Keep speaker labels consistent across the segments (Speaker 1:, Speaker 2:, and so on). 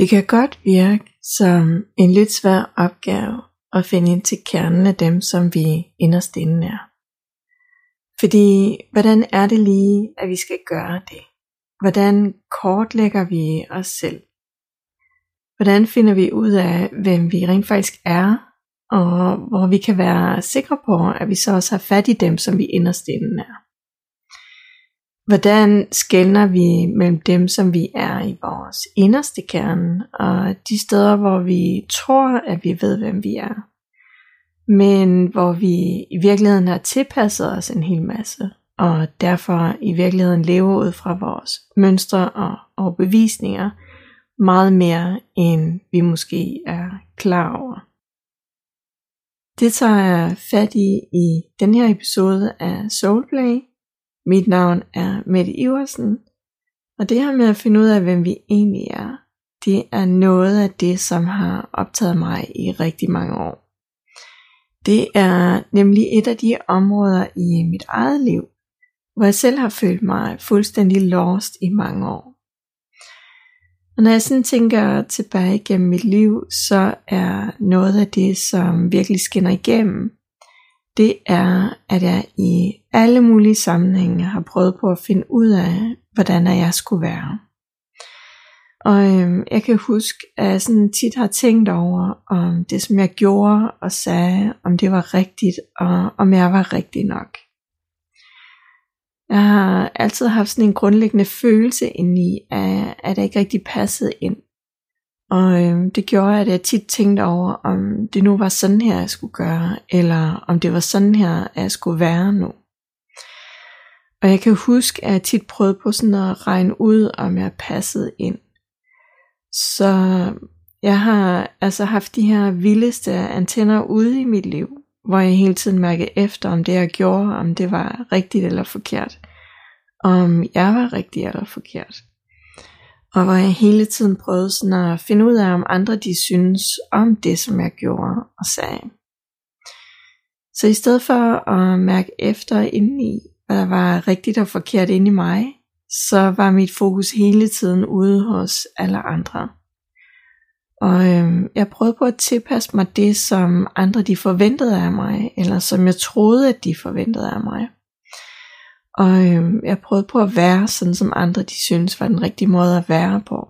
Speaker 1: Det kan godt virke som en lidt svær opgave at finde ind til kernen af dem, som vi inderst inde er. Fordi, hvordan er det lige, at vi skal gøre det? Hvordan kortlægger vi os selv? Hvordan finder vi ud af, hvem vi rent faktisk er, og hvor vi kan være sikre på, at vi så også har fat i dem, som vi inderst inde er? Hvordan skældner vi mellem dem, som vi er i vores inderste kerne, og de steder, hvor vi tror, at vi ved, hvem vi er, men hvor vi i virkeligheden har tilpasset os en hel masse, og derfor i virkeligheden lever ud fra vores mønstre og overbevisninger meget mere, end vi måske er klar over. Det tager jeg fat i i den her episode af Soulplay, mit navn er Mette Iversen, og det her med at finde ud af, hvem vi egentlig er, det er noget af det, som har optaget mig i rigtig mange år. Det er nemlig et af de områder i mit eget liv, hvor jeg selv har følt mig fuldstændig lost i mange år. Og når jeg sådan tænker tilbage gennem mit liv, så er noget af det, som virkelig skinner igennem, det er, at jeg i alle mulige sammenhænge har prøvet på at finde ud af, hvordan jeg skulle være. Og øhm, jeg kan huske, at jeg sådan tit har tænkt over, om det som jeg gjorde og sagde, om det var rigtigt, og om jeg var rigtig nok. Jeg har altid haft sådan en grundlæggende følelse indeni, af, at jeg ikke rigtig passede ind. Og øhm, det gjorde, at jeg tit tænkte over, om det nu var sådan her, jeg skulle gøre, eller om det var sådan her, jeg skulle være nu. Og jeg kan huske, at jeg tit prøvede på sådan at regne ud, om jeg passede ind. Så jeg har altså haft de her vildeste antenner ude i mit liv, hvor jeg hele tiden mærkede efter, om det jeg gjorde, om det var rigtigt eller forkert. Om jeg var rigtig eller forkert. Og hvor jeg hele tiden prøvede sådan at finde ud af, om andre de synes om det, som jeg gjorde og sagde. Så i stedet for at mærke efter indeni, hvad der var rigtigt og forkert inde i mig, så var mit fokus hele tiden ude hos alle andre. Og øhm, jeg prøvede på at tilpasse mig det, som andre de forventede af mig, eller som jeg troede, at de forventede af mig. Og øhm, jeg prøvede på at være sådan, som andre de synes var den rigtige måde at være på.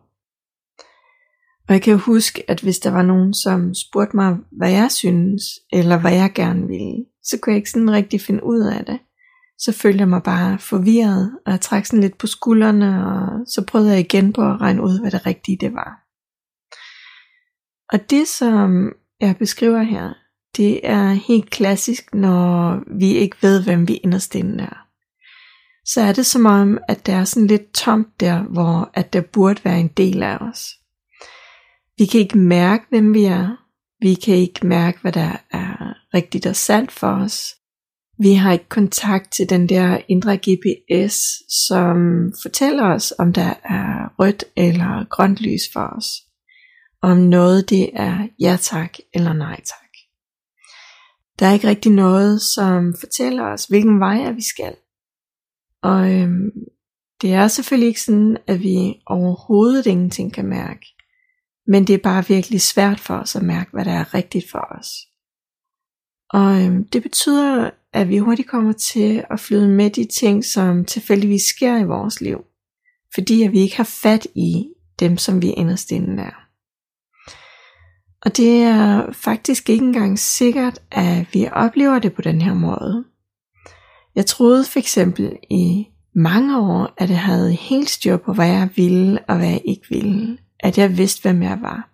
Speaker 1: Og jeg kan huske, at hvis der var nogen, som spurgte mig, hvad jeg synes, eller hvad jeg gerne ville, så kunne jeg ikke sådan rigtig finde ud af det så følte jeg mig bare forvirret, og jeg trak sådan lidt på skuldrene, og så prøvede jeg igen på at regne ud, hvad det rigtige det var. Og det, som jeg beskriver her, det er helt klassisk, når vi ikke ved, hvem vi inderst inde er. Så er det som om, at der er sådan lidt tomt der, hvor at der burde være en del af os. Vi kan ikke mærke, hvem vi er. Vi kan ikke mærke, hvad der er rigtigt og sandt for os. Vi har ikke kontakt til den der indre GPS, som fortæller os, om der er rødt eller grønt lys for os. Om noget det er ja tak eller nej tak. Der er ikke rigtig noget, som fortæller os, hvilken vej er vi skal. Og øhm, det er selvfølgelig ikke sådan, at vi overhovedet ingenting kan mærke. Men det er bare virkelig svært for os at mærke, hvad der er rigtigt for os. Og øhm, det betyder, at vi hurtigt kommer til at flyde med de ting, som tilfældigvis sker i vores liv. Fordi at vi ikke har fat i dem, som vi inderst inde er. Og det er faktisk ikke engang sikkert, at vi oplever det på den her måde. Jeg troede for eksempel i mange år, at jeg havde helt styr på, hvad jeg ville og hvad jeg ikke ville. At jeg vidste, hvem jeg var.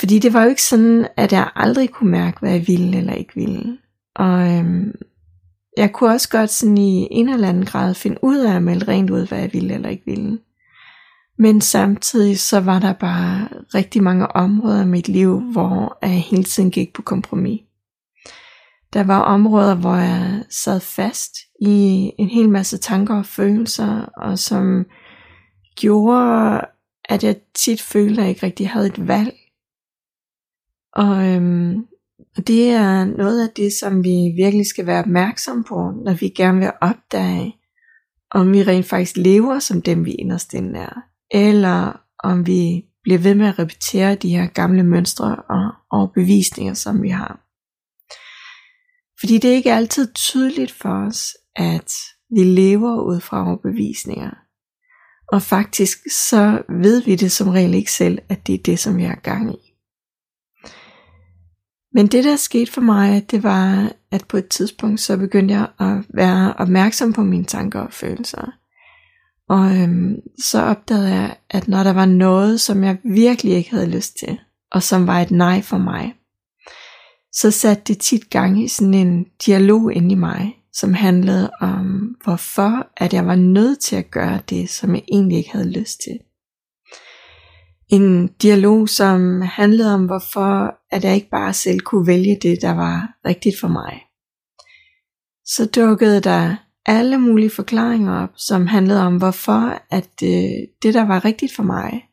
Speaker 1: Fordi det var jo ikke sådan, at jeg aldrig kunne mærke, hvad jeg ville eller ikke ville. Og øhm, jeg kunne også godt sådan i en eller anden grad finde ud af at melde rent ud, hvad jeg ville eller ikke ville. Men samtidig så var der bare rigtig mange områder i mit liv, hvor jeg hele tiden gik på kompromis. Der var områder, hvor jeg sad fast i en hel masse tanker og følelser, og som gjorde, at jeg tit følte, at jeg ikke rigtig havde et valg. Og øhm, og det er noget af det, som vi virkelig skal være opmærksom på, når vi gerne vil opdage, om vi rent faktisk lever som dem, vi inderst inde er, eller om vi bliver ved med at repetere de her gamle mønstre og overbevisninger, som vi har. Fordi det er ikke altid tydeligt for os, at vi lever ud fra overbevisninger. Og faktisk så ved vi det som regel ikke selv, at det er det, som vi har gang i. Men det der skete for mig, det var, at på et tidspunkt så begyndte jeg at være opmærksom på mine tanker og følelser. Og øhm, så opdagede jeg, at når der var noget, som jeg virkelig ikke havde lyst til, og som var et nej for mig, så satte det tit gang i sådan en dialog ind i mig, som handlede om, hvorfor at jeg var nødt til at gøre det, som jeg egentlig ikke havde lyst til. En dialog, som handlede om, hvorfor at jeg ikke bare selv kunne vælge det, der var rigtigt for mig. Så dukkede der alle mulige forklaringer op, som handlede om, hvorfor at øh, det, der var rigtigt for mig,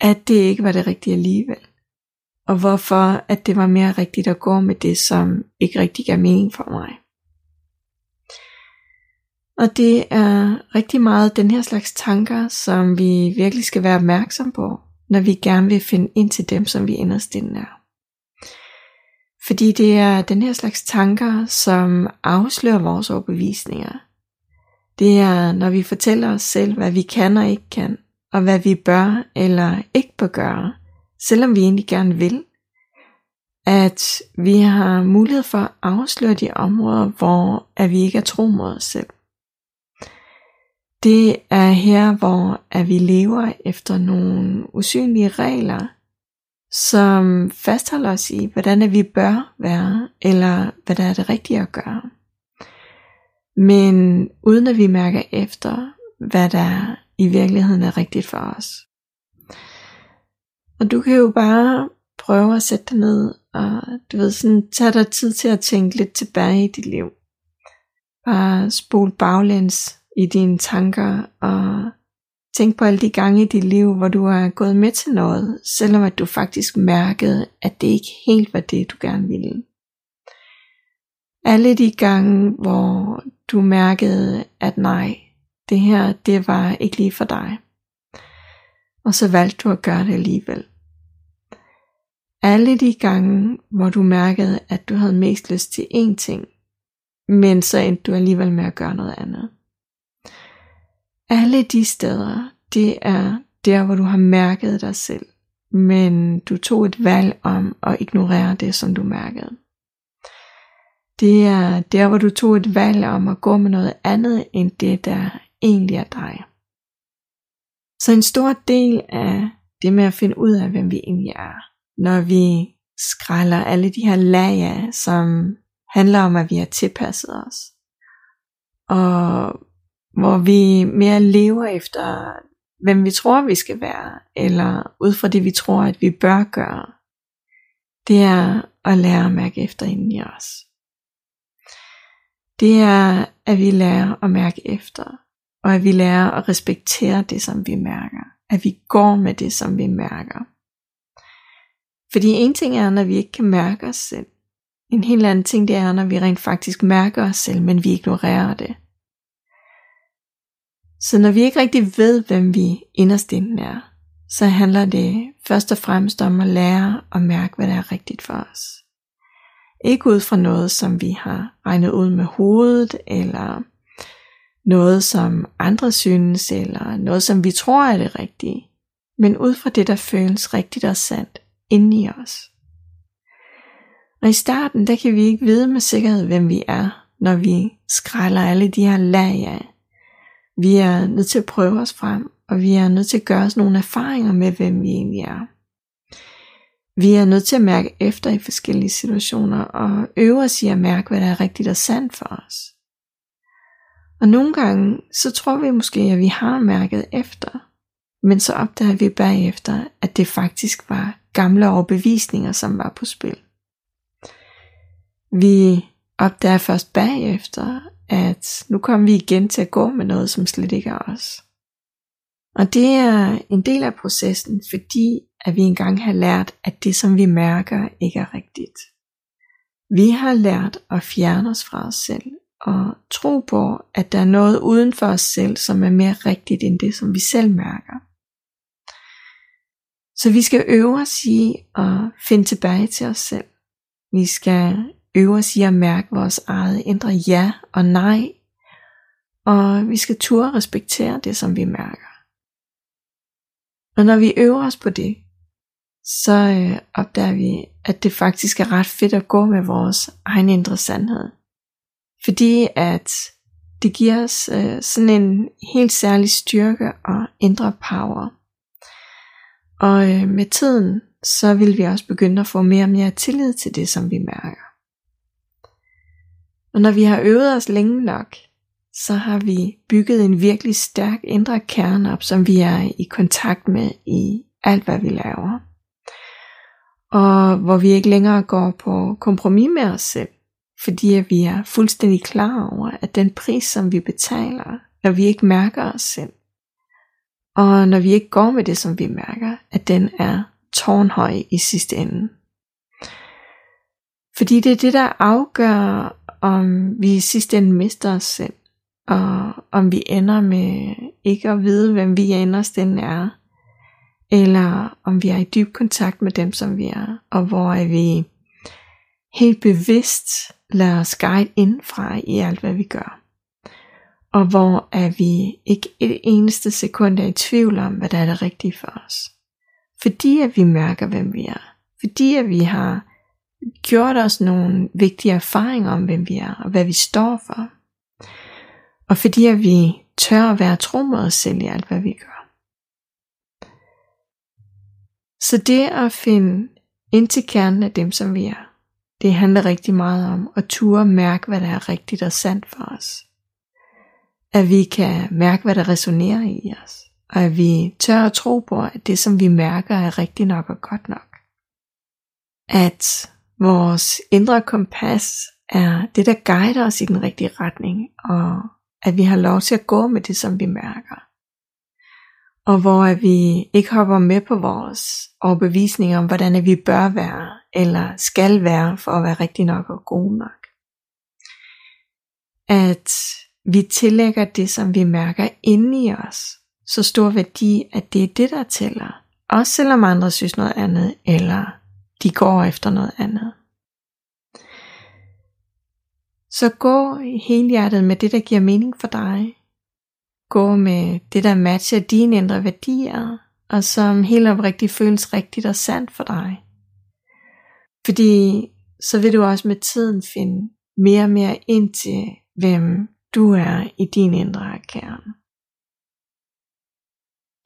Speaker 1: at det ikke var det rigtige alligevel. Og hvorfor at det var mere rigtigt at gå med det, som ikke rigtig gav mening for mig. Og det er rigtig meget den her slags tanker, som vi virkelig skal være opmærksom på, når vi gerne vil finde ind til dem, som vi inderst inde er. Fordi det er den her slags tanker, som afslører vores overbevisninger. Det er, når vi fortæller os selv, hvad vi kan og ikke kan, og hvad vi bør eller ikke bør gøre, selvom vi egentlig gerne vil, at vi har mulighed for at afsløre de områder, hvor at vi ikke er tro mod os selv. Det er her, hvor at vi lever efter nogle usynlige regler, som fastholder os i, hvordan vi bør være, eller hvad der er det rigtige at gøre. Men uden at vi mærker efter, hvad der i virkeligheden er rigtigt for os. Og du kan jo bare prøve at sætte dig ned, og du ved sådan, tage dig tid til at tænke lidt tilbage i dit liv. Bare spol baglæns i dine tanker og tænk på alle de gange i dit liv, hvor du er gået med til noget, selvom at du faktisk mærkede, at det ikke helt var det, du gerne ville. Alle de gange, hvor du mærkede, at nej, det her, det var ikke lige for dig. Og så valgte du at gøre det alligevel. Alle de gange, hvor du mærkede, at du havde mest lyst til én ting, men så endte du alligevel med at gøre noget andet. Alle de steder, det er der, hvor du har mærket dig selv, men du tog et valg om at ignorere det, som du mærkede. Det er der, hvor du tog et valg om at gå med noget andet end det, der egentlig er dig. Så en stor del af det med at finde ud af, hvem vi egentlig er, når vi skræller alle de her lag af, som handler om, at vi har tilpasset os, og hvor vi mere lever efter, hvem vi tror, vi skal være, eller ud fra det, vi tror, at vi bør gøre. Det er at lære at mærke efter inden i os. Det er, at vi lærer at mærke efter, og at vi lærer at respektere det, som vi mærker. At vi går med det, som vi mærker. Fordi en ting er, når vi ikke kan mærke os selv. En helt anden ting det er, når vi rent faktisk mærker os selv, men vi ignorerer det. Så når vi ikke rigtig ved, hvem vi inderst inden er, så handler det først og fremmest om at lære og mærke, hvad der er rigtigt for os. Ikke ud fra noget, som vi har regnet ud med hovedet, eller noget, som andre synes, eller noget, som vi tror er det rigtige, men ud fra det, der føles rigtigt og sandt inde i os. Og i starten, der kan vi ikke vide med sikkerhed, hvem vi er, når vi skræller alle de her lag af, vi er nødt til at prøve os frem, og vi er nødt til at gøre os nogle erfaringer med, hvem vi egentlig er. Vi er nødt til at mærke efter i forskellige situationer, og øve os i at mærke, hvad der er rigtigt og sandt for os. Og nogle gange, så tror vi måske, at vi har mærket efter, men så opdager vi bagefter, at det faktisk var gamle overbevisninger, som var på spil. Vi opdager først bagefter, at nu kommer vi igen til at gå med noget, som slet ikke er os. Og det er en del af processen, fordi at vi engang har lært, at det som vi mærker ikke er rigtigt. Vi har lært at fjerne os fra os selv og tro på, at der er noget uden for os selv, som er mere rigtigt end det, som vi selv mærker. Så vi skal øve os i at finde tilbage til os selv. Vi skal øve os i at mærke vores eget indre ja og nej. Og vi skal turde respektere det, som vi mærker. Og når vi øver os på det, så øh, opdager vi, at det faktisk er ret fedt at gå med vores egen indre sandhed. Fordi at det giver os øh, sådan en helt særlig styrke og indre power. Og øh, med tiden, så vil vi også begynde at få mere og mere tillid til det, som vi mærker. Og når vi har øvet os længe nok, så har vi bygget en virkelig stærk indre kerne op, som vi er i kontakt med i alt, hvad vi laver. Og hvor vi ikke længere går på kompromis med os selv, fordi at vi er fuldstændig klar over, at den pris, som vi betaler, når vi ikke mærker os selv, og når vi ikke går med det, som vi mærker, at den er tårnhøj i sidste ende. Fordi det er det, der afgør, om vi i sidste ende mister os selv, og om vi ender med ikke at vide, hvem vi inderst inde er, eller om vi er i dyb kontakt med dem, som vi er, og hvor er vi helt bevidst lader os guide indfra i alt, hvad vi gør. Og hvor er vi ikke et eneste sekund er i tvivl om, hvad der er det rigtige for os. Fordi at vi mærker, hvem vi er. Fordi at vi har gjort os nogle vigtige erfaringer om, hvem vi er, og hvad vi står for. Og fordi at vi tør at være tro mod os selv i alt, hvad vi gør. Så det at finde ind til kernen af dem, som vi er, det handler rigtig meget om at ture mærke, hvad der er rigtigt og sandt for os. At vi kan mærke, hvad der resonerer i os. Og at vi tør at tro på, at det, som vi mærker, er rigtigt nok og godt nok. At vores indre kompas er det, der guider os i den rigtige retning, og at vi har lov til at gå med det, som vi mærker og hvor vi ikke hopper med på vores overbevisning om, hvordan vi bør være, eller skal være, for at være rigtig nok og gode nok. At vi tillægger det, som vi mærker inde i os, så stor værdi, at det er det, der tæller. Også selvom andre synes noget andet, eller de går efter noget andet. Så gå helhjertet med det, der giver mening for dig, gå med det, der matcher dine indre værdier, og som helt oprigtigt føles rigtigt og sandt for dig. Fordi så vil du også med tiden finde mere og mere ind til, hvem du er i din indre kerne.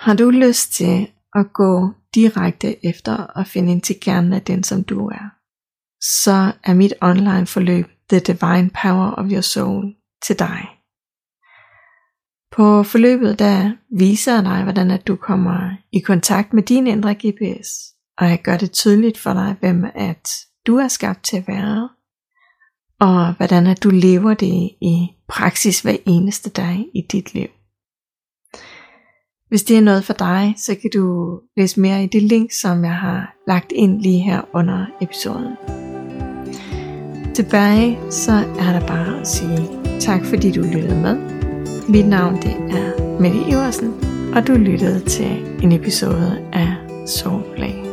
Speaker 1: Har du lyst til at gå direkte efter at finde ind til kernen af den, som du er, så er mit online forløb The Divine Power of Your Soul til dig. På forløbet der viser jeg dig, hvordan at du kommer i kontakt med din indre GPS, og jeg gør det tydeligt for dig, hvem at du er skabt til at være, og hvordan at du lever det i praksis hver eneste dag i dit liv. Hvis det er noget for dig, så kan du læse mere i det link, som jeg har lagt ind lige her under episoden. Tilbage så er der bare at sige tak fordi du lyttede med. Mit navn det er Mette Iversen, og du lyttede til en episode af Soulplay.